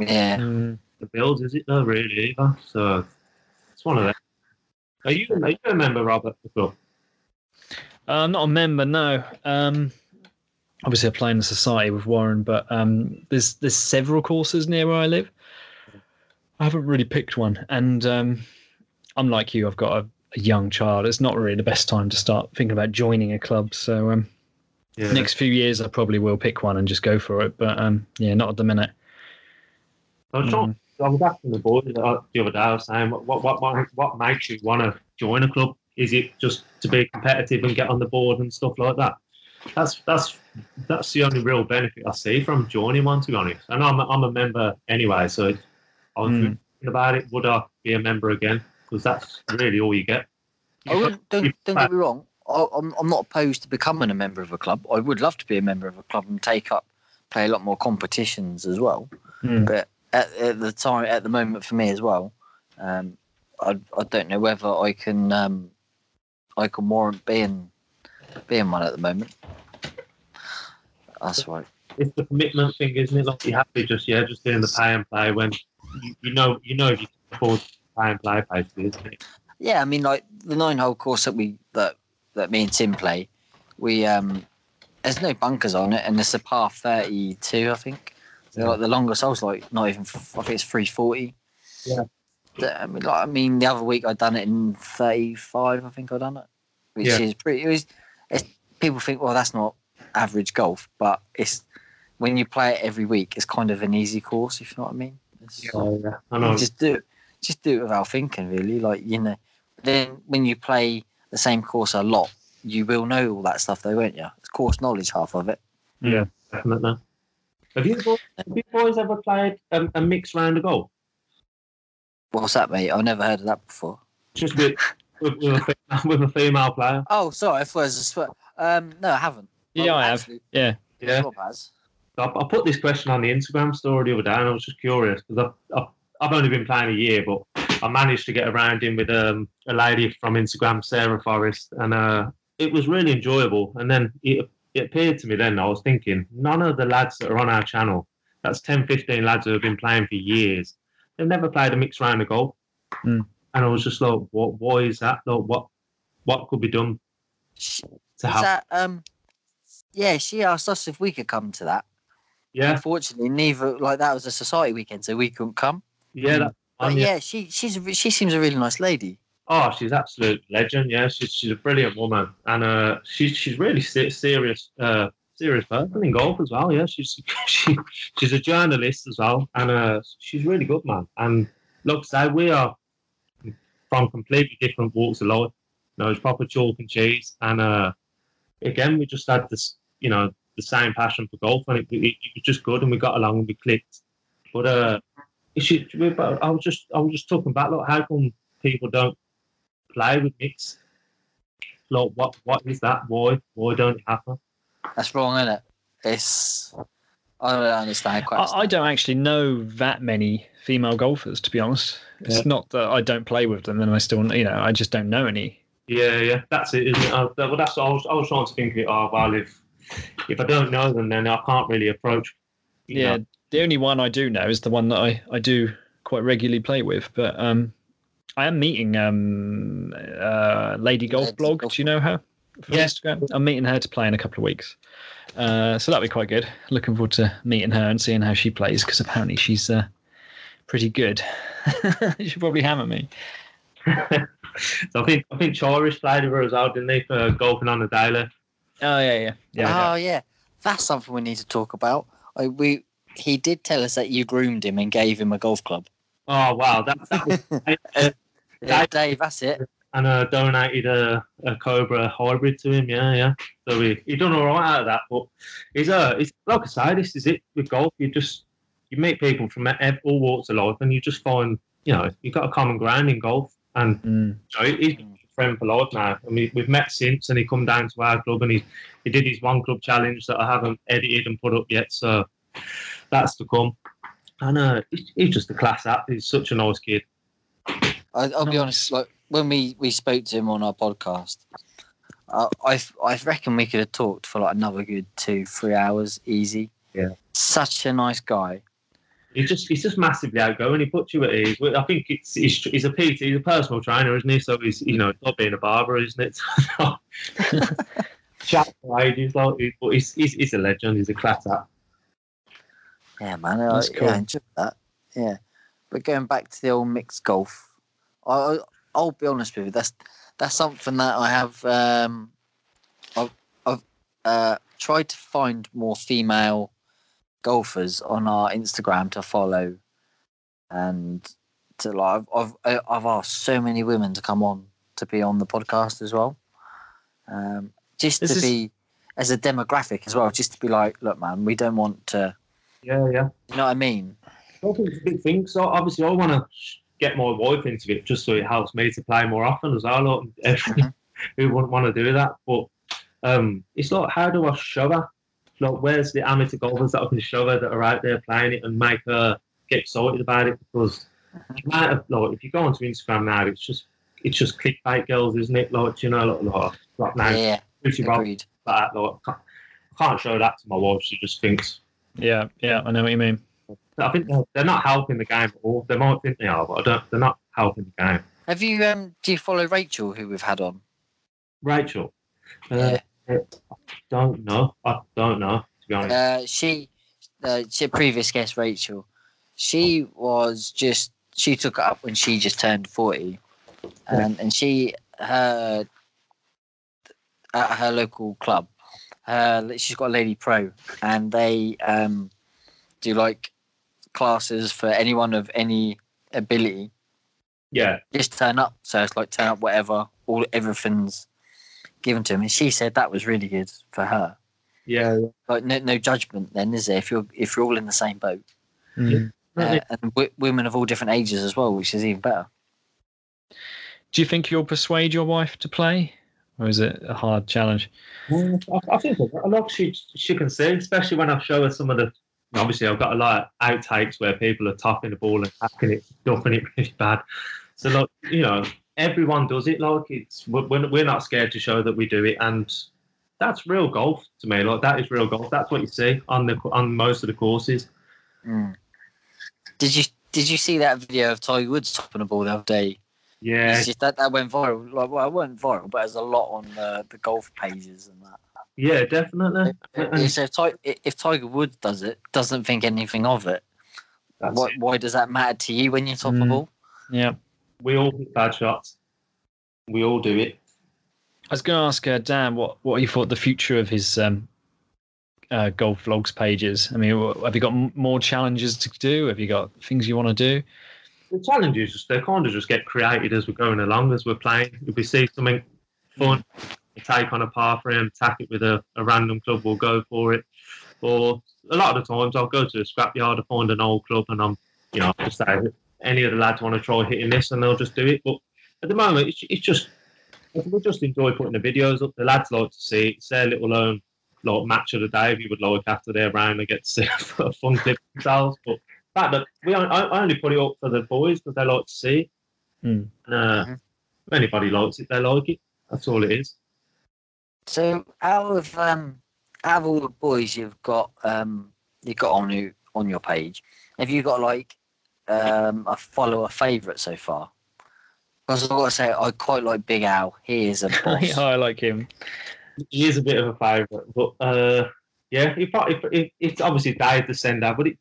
Yeah. Mm. the build is it though, really either? So it's one of them. Are you are you a member, Robert? The club? Uh, I'm not a member, no. Um, obviously, I play in the society with Warren, but um, there's there's several courses near where I live. I haven't really picked one, and um, I'm you. I've got a, a young child. It's not really the best time to start thinking about joining a club. So um, Yeah. next few years, I probably will pick one and just go for it. But um, yeah, not at the minute. I was, trying, I was asking the boys uh, the other day. I was saying, what what what, what makes you want to join a club? Is it just to be competitive and get on the board and stuff like that? That's that's that's the only real benefit I see from joining one. To be honest, and I'm a, I'm a member anyway, so I was Mm. thinking about it. Would I be a member again? Because that's really all you get. I wouldn't, don't, don't get me wrong. I, I'm, I'm not opposed to becoming a member of a club. I would love to be a member of a club and take up, play a lot more competitions as well. Mm. But at, at the time, at the moment for me as well, um, I, I don't know whether I can um, I can warrant being being one at the moment. That's right. It's the commitment thing, isn't it? Like you have to just yeah, just doing the pay and play when you, you know you know if you can afford to pay and play basically, isn't it? Yeah, I mean, like the nine hole course that we that that me and Tim play, we um, there's no bunkers on it, and it's a par thirty two, I think. So, like the longest hole's like not even. I think it's three forty. Yeah. I mean, like, I mean, the other week I done it in thirty five. I think I done it, which Yeah. is pretty. It was. It's, people think, well, that's not average golf, but it's when you play it every week, it's kind of an easy course, if you know what I mean. It's, So yeah, I know. just do it. Just do it without thinking, really. Like you know, then when you play the same course a lot, you will know all that stuff, though, won't you? It's course knowledge, half of it. Yeah, definitely. Have you, boys, have you boys ever played um, a mixed round of golf? What's that, mate? I've never heard of that before. Just with with, with, a, fe- with a female player? Oh, sorry, I thought it was a swear. Um, no, I haven't. Yeah, Oh, I have. Yeah. Yeah. Rob has. I, I put this question on the Instagram story the other day, and I was just curious because I've, I've I've only been playing a year, but I managed to get around in with um, a lady from Instagram, Sarah Forrest, and uh, it was really enjoyable. And then it, it appeared to me then I was thinking none of the lads that are on our channel, that's 10, 15 lads who have been playing for years, they've never played a mixed round of golf. Hmm. And I was just like, what? Why is that? Like, what? What could be done to Is help? that um? Yeah, she asked us if we could come to that. yeah, Unfortunately, neither like that was a society weekend, so we couldn't come. yeah, that, But um, yeah. yeah, she she's she seems a really nice lady. Oh, she's absolute legend. Yeah, she's she's a brilliant woman, and uh, she's she's really serious, uh, serious person in golf as well. Yeah, she's she, she's a journalist as well, and uh, she's really good, man. And look, say we are from completely different walks of life. You know, it's proper chalk and cheese, and uh, again, we just had this, you know, the same passion for golf, and it, it, it was just good, and we got along and we clicked. But uh, we- but I was just I was just talking about Look, how come people don't play with mix. Like, what what is that? Why why don't it happen? That's wrong, isn't it? It's I don't understand quite. I, I don't actually know that many female golfers, to be honest. It's Yeah. not that I don't play with them, and I still, you know, I just don't know any. Yeah, yeah, that's it, isn't it? Uh, well, that's I was I was trying to think of it. Oh, well, if if I don't know them, then I can't really approach. Yeah, know. the only one I do know is the one that I, I do quite regularly play with. But um, I am meeting um, uh, Lady Golf Lady Blog. Golf Do you know her? From Yeah. Instagram. I'm meeting her to play in a couple of weeks. Uh, so that'll be quite good. Looking forward to meeting her and seeing how she plays because apparently she's uh, pretty good. She'll probably hammer me. so I think I think Chorish played with her as well, didn't they, for golfing on the daily? Oh yeah, yeah, yeah. oh yeah, that's something we need to talk about. I, we he did tell us that you groomed him and gave him a golf club. Oh wow, that, that was Yeah, Dave, that's it. And uh, donated a, a Cobra hybrid to him. Yeah, yeah. So he, he done all right out of that. But he's uh, it's like I say, this is it with golf. You just you meet people from all walks of life, and you just find you know you've got a common ground in golf. And Mm. you know, he's a friend for life now. I mean, we've met since, and he come down to our club, and he he did his one club challenge that I haven't edited and put up yet. So that's to come. And uh, he's, he's just a class act. He's such a nice kid. I, I'll be honest. Like when we we spoke to him on our podcast, uh, I I reckon we could have talked for like another good two three hours easy. Yeah. Such a nice guy. He's just he's just massively outgoing. He puts you at ease. I think it's he's, he's a PT, he's a personal trainer, isn't he? So he's you know not being a barber, isn't it? Chat for ages, like, but he's, he's he's a legend. He's a class act. Yeah, man. I, That's cool. Yeah, I enjoyed that. Yeah, but going back to the old mixed golf, I I'll be honest with you. That's that's something that I have. Um, I've I've uh, tried to find more female golfers on our Instagram to follow, and to like I've I've, I've asked so many women to come on to be on the podcast as well. Um, just This to is- be as a demographic as well, just to be like, look, man, we don't want to. Yeah, yeah. You know what I mean? I think it's a big thing. So obviously, I want to get my wife into it just so it helps me to play more often as well. Like, every- who wouldn't want to do that? But um, it's like, how do I show her? Like, where's the amateur golfers that I can show her that are out there playing it and make her get excited about it? Because the amount of like, if you go onto Instagram now, it's just it's just clickbait girls, isn't it? Like, you know, like, like, like now, Yeah, Lucy Rob, agreed. that, like, I can't show that to my wife. She just thinks. Yeah, yeah, I know what you mean. I think they're, they're not helping the game at all. They might think they are, but I don't. They're not helping the game. Have you um? Do you follow Rachel, who we've had on? Rachel, uh, Yeah. don't know. I don't know. To be honest, Uh, she, uh, she previous guest Rachel, she was just she took it up when she just turned forty, and and she her at her local club, uh, she's got a lady pro, and they um do like classes for anyone of any ability. yeah, Just turn up, so it's like turn up whatever, all everything's given to him, and she said that was really good for her yeah. like no, no judgment then is there if you're if you're all in the same boat Mm. uh, and w- women of all different ages as well which is even better Do you think you'll persuade your wife to play, or is it a hard challenge? Well, I, I think a lot she she can see, especially when I show her some of the. Obviously, I've got a lot of outtakes where people are topping the ball and hacking it, stuffing it really bad. So, like you know, everyone does it. Like it's we're, we're not scared to show that we do it, and that's real golf to me. Like that is real golf. That's what you see on the on most of the courses. Mm. did you did you see that video of Tiger Woods topping a ball the other day Yeah, that that went viral like well it went viral but there's a lot on the, the golf pages and that yeah, definitely. And so if, Ti- if Tiger Woods does it doesn't think anything of it that's what, it. why does that matter to you when you're top a Mm. ball Yeah. We all hit bad shots. We all do it. I was going to ask uh, Dan what what he thought the future of his um, uh, golf vlogs pages. I mean, have you got m- more challenges to do? Have you got things you want to do? the challenges, just they kind of just get created as we're going along as we're playing. If we see something fun, we take on a par frame, tack it with a, a random club, we'll go for it. Or a lot of the times I'll go to a scrapyard to find an old club and I'm, you know, just say any of the lads want to try hitting this and they'll just do it. But at the moment, it's, it's just we just enjoy putting the videos up. The lads like to see it. It's their little um, like match of the day. If you would like after their round, they get to see a fun clip themselves. But the fact that we I I only put it up for the boys because they like to see. it. And, uh, Mhm. if anybody likes it, they like it. That's all it is. So out of um out of all the boys you've got um you've got on you on your page, have you got like um a follower favourite so far? Because I've got to say I quite like Big Al. He is a boss. yeah, I like him. He is a bit of a favourite, but uh, yeah, if, if, if, it's obviously Dave to send out, but it,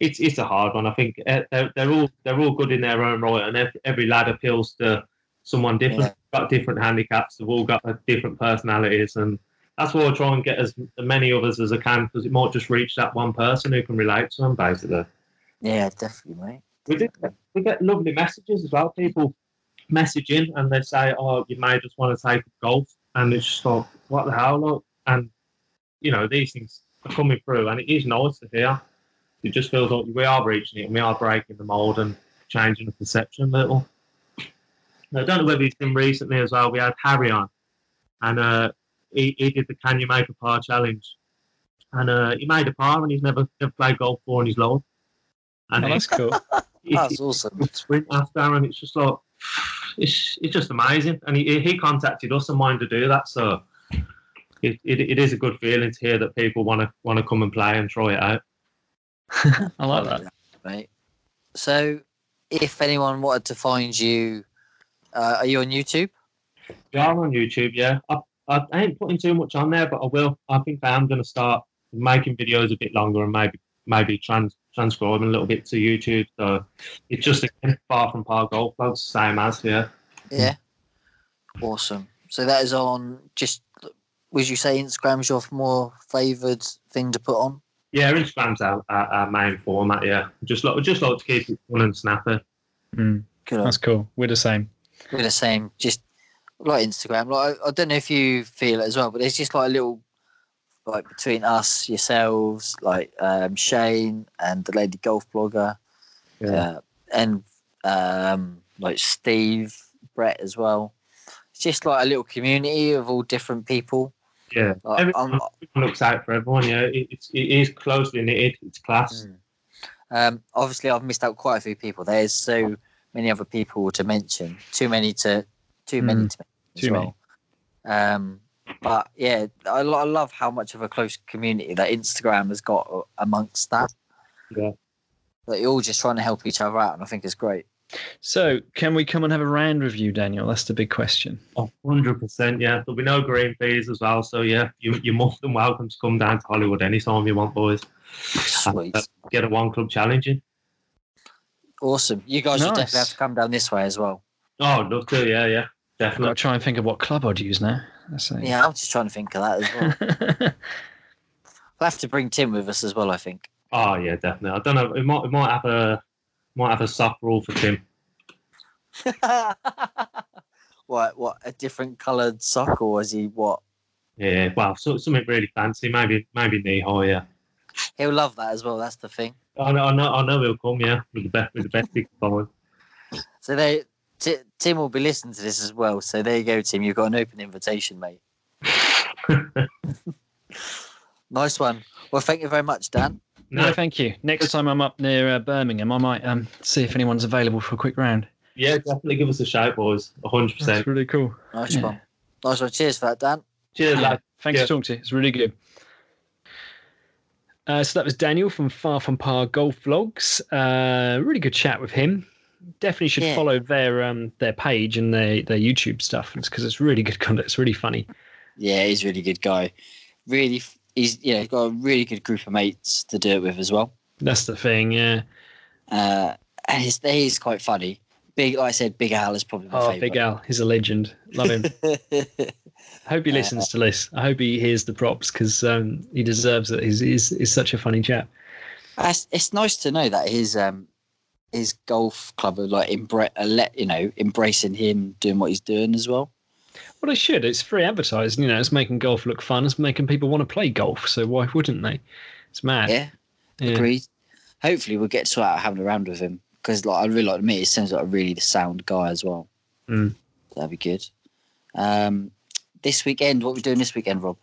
it's it's a hard one. I think uh, they're, they're all they're all good in their own right, and every, every lad appeals to someone different. Yeah. Got different handicaps. They've all got different personalities, and that's why I try and get as many others as I can because it might just reach that one person who can relate to them. Basically, yeah, definitely, mate. we do we get lovely messages as well. People messaging and they say, "Oh, you may just want to take golf," and it's just like, "What the hell?" Look, and you know these things are coming through, and it is nice to hear. It just feels like we are reaching it, and we are breaking the mold and changing the perception a little. I don't know whether you've seen recently as well. We had Harry on, and uh, he, he did the "Can you make a par challenge?" and uh, he made a par, and he's never never played golf before in his life. And Oh, he- that's cool. he- That's awesome. sprint after, and it's just like it's it's just amazing. And he he contacted us and wanted to do that, so it, it, it is a good feeling to hear that people want to want to come and play and try it out. I like that. Mate. So if anyone wanted to find you uh, are you on YouTube? Yeah, I'm on YouTube. Yeah, I, I ain't putting too much on there, but I will. I think I am going to start making videos a bit longer and maybe maybe trans transcribing a little bit to YouTube. So it's just again far from par golf vlogs, same as yeah. Yeah. Awesome. So that is on just would you say Instagram's your more favoured thing to put on? Yeah, Instagram's our, our, our main format. Yeah, just like just like to keep it fun and snappy. Mm, that's cool. We're the same. We're the same. Just like Instagram. Like I, I don't know if you feel it as well, but there's just like a little like between us, yourselves, like um, Shane and the lady golf blogger, Yeah. uh, and um, like Steve, Brett as well. It's just like a little community of all different people. Yeah, Like, everyone, I'm- looks out for everyone. Yeah, it, it's it is closely knitted. It's class. Mm. Um, obviously, I've missed out quite a few people. There's so many other people to mention. Too many to too many Mm, to mention as too well. Um, but yeah, I, lo- I love how much of a close community that Instagram has got amongst that. Yeah. That you're all just trying to help each other out, and I think it's great. So, can we come and have a round review, Daniel? That's the big question. Oh, 100%, yeah. There'll be no green fees as well. So, yeah, you, you're more than welcome to come down to Hollywood anytime you want, boys. Sweet, Get a one club challenging. Awesome. You guys will definitely have to come down this way as well. Oh, I'd love to, yeah, yeah. I've got to Definitely. try and think of what club I'd use now. Let's. Yeah, I'm just trying to think of that as well. we'll have to bring Tim with us as well. I think. Oh, yeah, definitely. I don't know. It might, it might have a might have a soft rule for Tim. what? What? A different coloured sock, or is he what? Yeah, well, so, something really fancy. Maybe maybe knee high, yeah. He'll love that as well. That's the thing. I know, I know, I know he'll come, yeah, with the best, with the best big phone. So they, Ti Tim will be listening to this as well. So there you go, Tim. You've got an open invitation, mate. Nice one. Well, thank you very much, Dan. No, No, thank you. Next time I'm up near uh, Birmingham, I might um, see if anyone's available for a quick round. yeah, definitely give us a shout, boys. hundred That's percent. really cool. Nice Yeah. one. Nice one. Cheers for that, Dan. Cheers, lad. Thanks Yeah. for talking to you. It's really good. Uh, so that was Daniel from Far From Par Golf Vlogs. Uh, really good chat with him. Definitely should Yeah. follow their um, their page and their, their YouTube stuff because it's really good content. It's really funny. Yeah, he's a really good guy. Really, he's yeah, got a really good group of mates to do it with as well. That's the thing. Yeah. Uh, and he's he's quite funny. Big, like I said, Big Al is probably my Oh, favorite. Big Al, he's a legend. Love him. I hope he Uh, listens to this. I hope he hears the props because um, he deserves it. He's, he's, he's such a funny chap. It's, it's nice to know that his um his golf club are like embra- let you know embracing him doing what he's doing as well. Well, they should. It's free advertising. You know, it's making golf look fun. It's making people want to play golf. So why wouldn't they? It's mad. Yeah, Yeah. agreed. Hopefully, we'll get to out having a round with him because like I really like to meet. He seems like a really sound guy as well. Mm. That'd be good. Um, this weekend, what are we doing this weekend, Rob?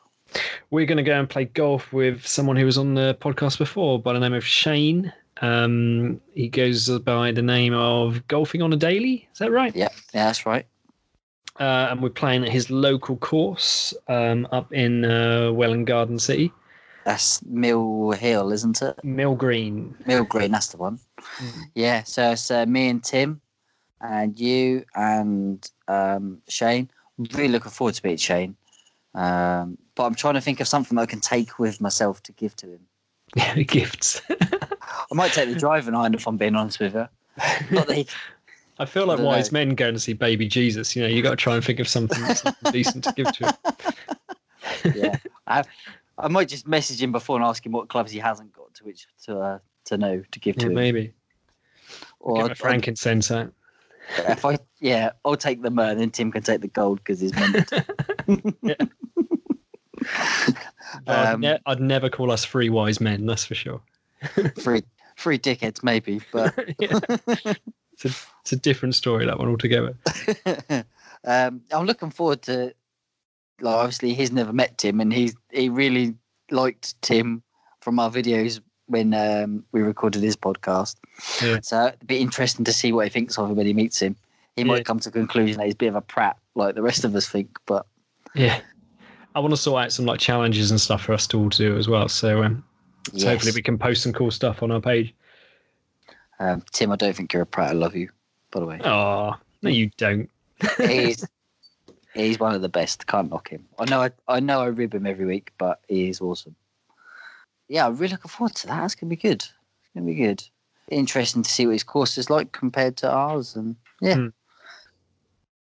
We're going to go and play golf with someone who was on the podcast before by the name of Shane. Um, he goes by the name of Golfing on a Daily. Is that right? Yeah, yeah, that's right. Uh, and we're playing at his local course um, up in uh, Welwyn Garden City, That's Mill Hill, isn't it? Mill Green. Mill Green, that's the one. Mm. Yeah, so it's uh, me and Tim, and you and um, Shane. Really looking forward to meeting Shane. Um, but I'm trying to think of something I can take with myself to give to him. Yeah, gifts. I might take the driving iron if I'm being honest with you. Not that he, I feel like I wise know. men going to see Baby Jesus. You know, you got to try and think of something, something decent to give to him. yeah, I, I might just message him before and ask him what clubs he hasn't got to which to uh, to know to give to Yeah, him. maybe. Or my I'd- frankincense out. If I yeah, I'll take the myrrh, and then Tim can take the gold because he's meant. I'd, Um, ne- I'd never call us three wise men, that's for sure. Three three dickheads maybe, but Yeah. it's, a, it's a different story, that one altogether. um, I'm looking forward to. Like, obviously, he's never met Tim, and he's he really liked Tim from our videos when um, we recorded his podcast. Yeah. So it'd be interesting to see what he thinks of him when he meets him. He Yeah. might come to the conclusion that he's a bit of a prat, like the rest of us think. But Yeah. I want to sort out some like challenges and stuff for us to all do as well. So, um, so hopefully we can post some cool stuff on our page. um, Tim, I don't think you're a prat. I love you, by the way. Oh, no, you don't. he's he's one of the best. Can't knock him. I know I, I know I rib him every week, but he is awesome. Yeah, I'm really looking forward to that. That's gonna be good. It's gonna be good. Interesting to see what his course is like compared to ours, and yeah. Hmm.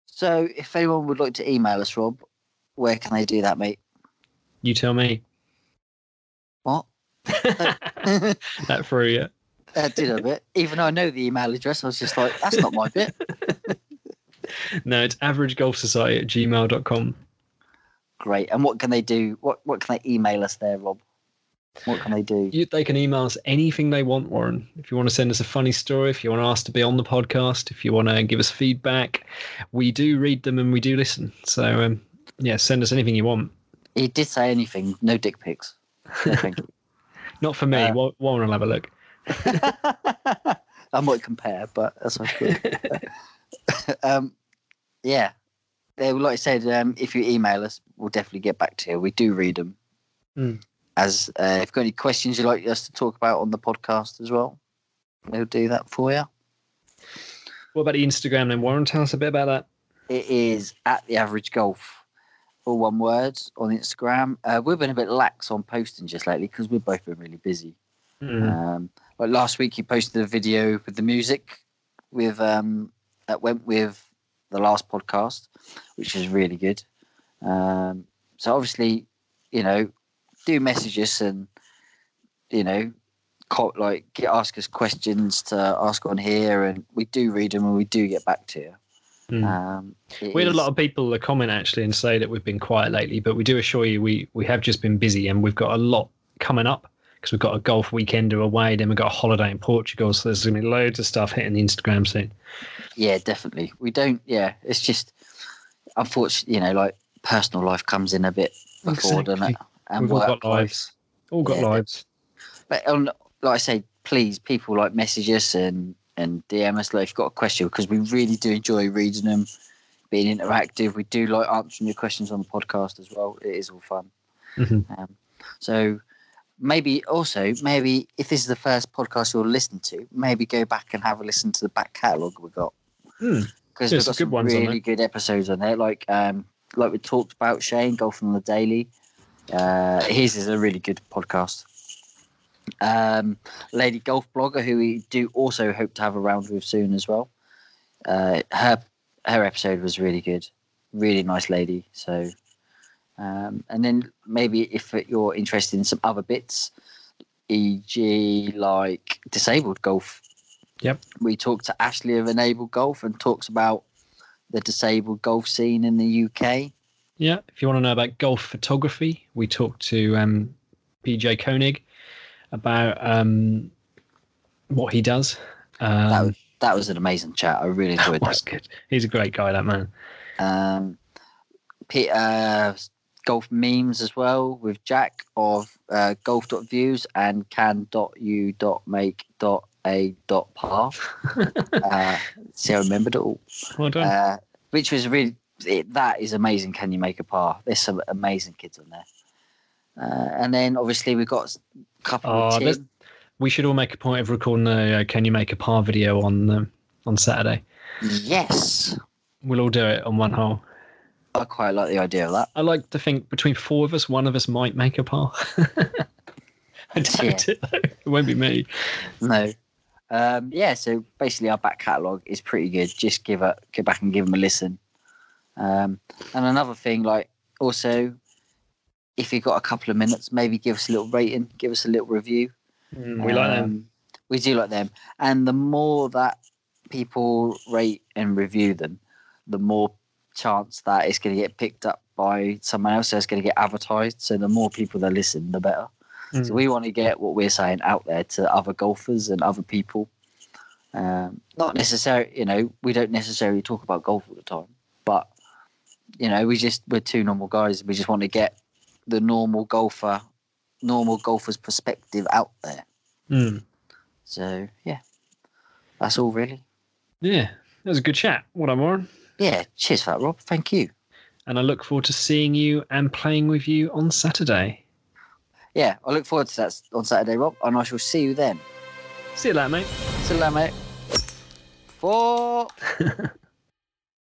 So, if anyone would like to email us, Rob, where can they do that, mate? You tell me. What? that through you. That did a bit. Even though I know the email address, I was just like, that's not my bit. No, it's averagegolfsociety at gmail.com. Great. And what can they do? What what can they email us there, Rob? What can they do? You, they can email us anything they want, Warren. If you want to send us a funny story, if you want to ask to be on the podcast, if you want to give us feedback, we do read them and we do listen. So, um, yeah, send us anything you want. He did say anything. No dick pics. No, thank you. Not for me. Uh, Wa- Warren will have a look. I might compare, but that's not good. um, yeah, they, like I said, um, if you email us, we'll definitely get back to you. We do read them. Mm. As uh, if you've got any questions you'd like us to talk about on the podcast as well, we'll do that for you. What about the Instagram then, Warren? Tell us a bit about that. It is at the average golf, all one word on Instagram. Uh, we've been a bit lax on posting just lately because we've both been really busy. Mm. Um, like last week, you posted a video with the music with um, that went with the last podcast, which is really good. Um, so obviously, you know, do message us and you know, like get, ask us questions to ask on here, and we do read them and we do get back to you. Mm. Um, We had a lot of people that comment actually and say that we've been quiet lately, but we do assure you we we have just been busy and we've got a lot coming up because we've got a golf weekender away, then we've got a holiday in Portugal, so there's going to be loads of stuff hitting the Instagram soon. Yeah, definitely. We don't. Yeah, it's just unfortunately, you know, like personal life comes in a bit before, doesn't it? And We've all got lives. All got Yeah. lives. But on, like I say, please, people like message us and and DM us like if you've got a question because we really do enjoy reading them, being interactive. We do like answering your questions on the podcast as well. It is all fun. Mhm. Um, so maybe also maybe if this is the first podcast you're listening to, maybe go back and have a listen to the back catalogue we've got Hmm. because There's we've got some good some ones on really good episodes on there. Like um like we talked about Shane golfing on the daily. Uh, his is a really good podcast. Um, Lady Golf Blogger, who we do also hope to have around with soon as well. Uh, her her episode was really good, really nice lady. So, um, and then maybe if you're interested in some other bits, e.g., like disabled golf. Yep. We talked to Ashley of Enabled Golf and talks about the disabled golf scene in the UK. Yeah, if you want to know about golf photography, we talked to um, PJ Koenig about um, what he does. Um, That was that was an amazing chat. I really enjoyed that. was that. good. He's a great guy, that man. Um, P- uh, golf memes as well with Jack of uh, golf.views and can.u.make.a.par. uh, see, I remembered it all. Well done. Uh, which was really, it, that is amazing. Can you make a par? There's some amazing kids on there. Uh, and then obviously we've got a couple Oh, we should all make a point of recording a uh, "Can you make a par" video on um, on Saturday. Yes, We'll all do it on one hole. I quite like the idea of that. I like to think between four of us, one of us might make a par. I doubt it though. It won't be me. No. Um, yeah, so basically our back catalogue is pretty good. Just give a, go back and give them a listen. Um, and another thing, like also, if you've got a couple of minutes, maybe give us a little rating, give us a little review. Mm, we like them. Um, We do like them, and the more that people rate and review them, the more chance that it's going to get picked up by someone else. So it's going to get advertised. So the more people that listen, the better. So Mm. we want to get what we're saying out there to other golfers and other people. Um, not necessarily, you know, we don't necessarily talk about golf all the time, but you know, we just we're two normal guys. We just want to get the normal golfer, normal golfer's perspective out there. Mm. So yeah, that's all really. Yeah, that was a good chat. What I'm on. Yeah, cheers for that, Rob. Thank you. And I look forward to seeing you and playing with you on Saturday. Yeah, I look forward to that on Saturday, Rob, and I shall see you then. See you later, mate. See you later, mate. Four.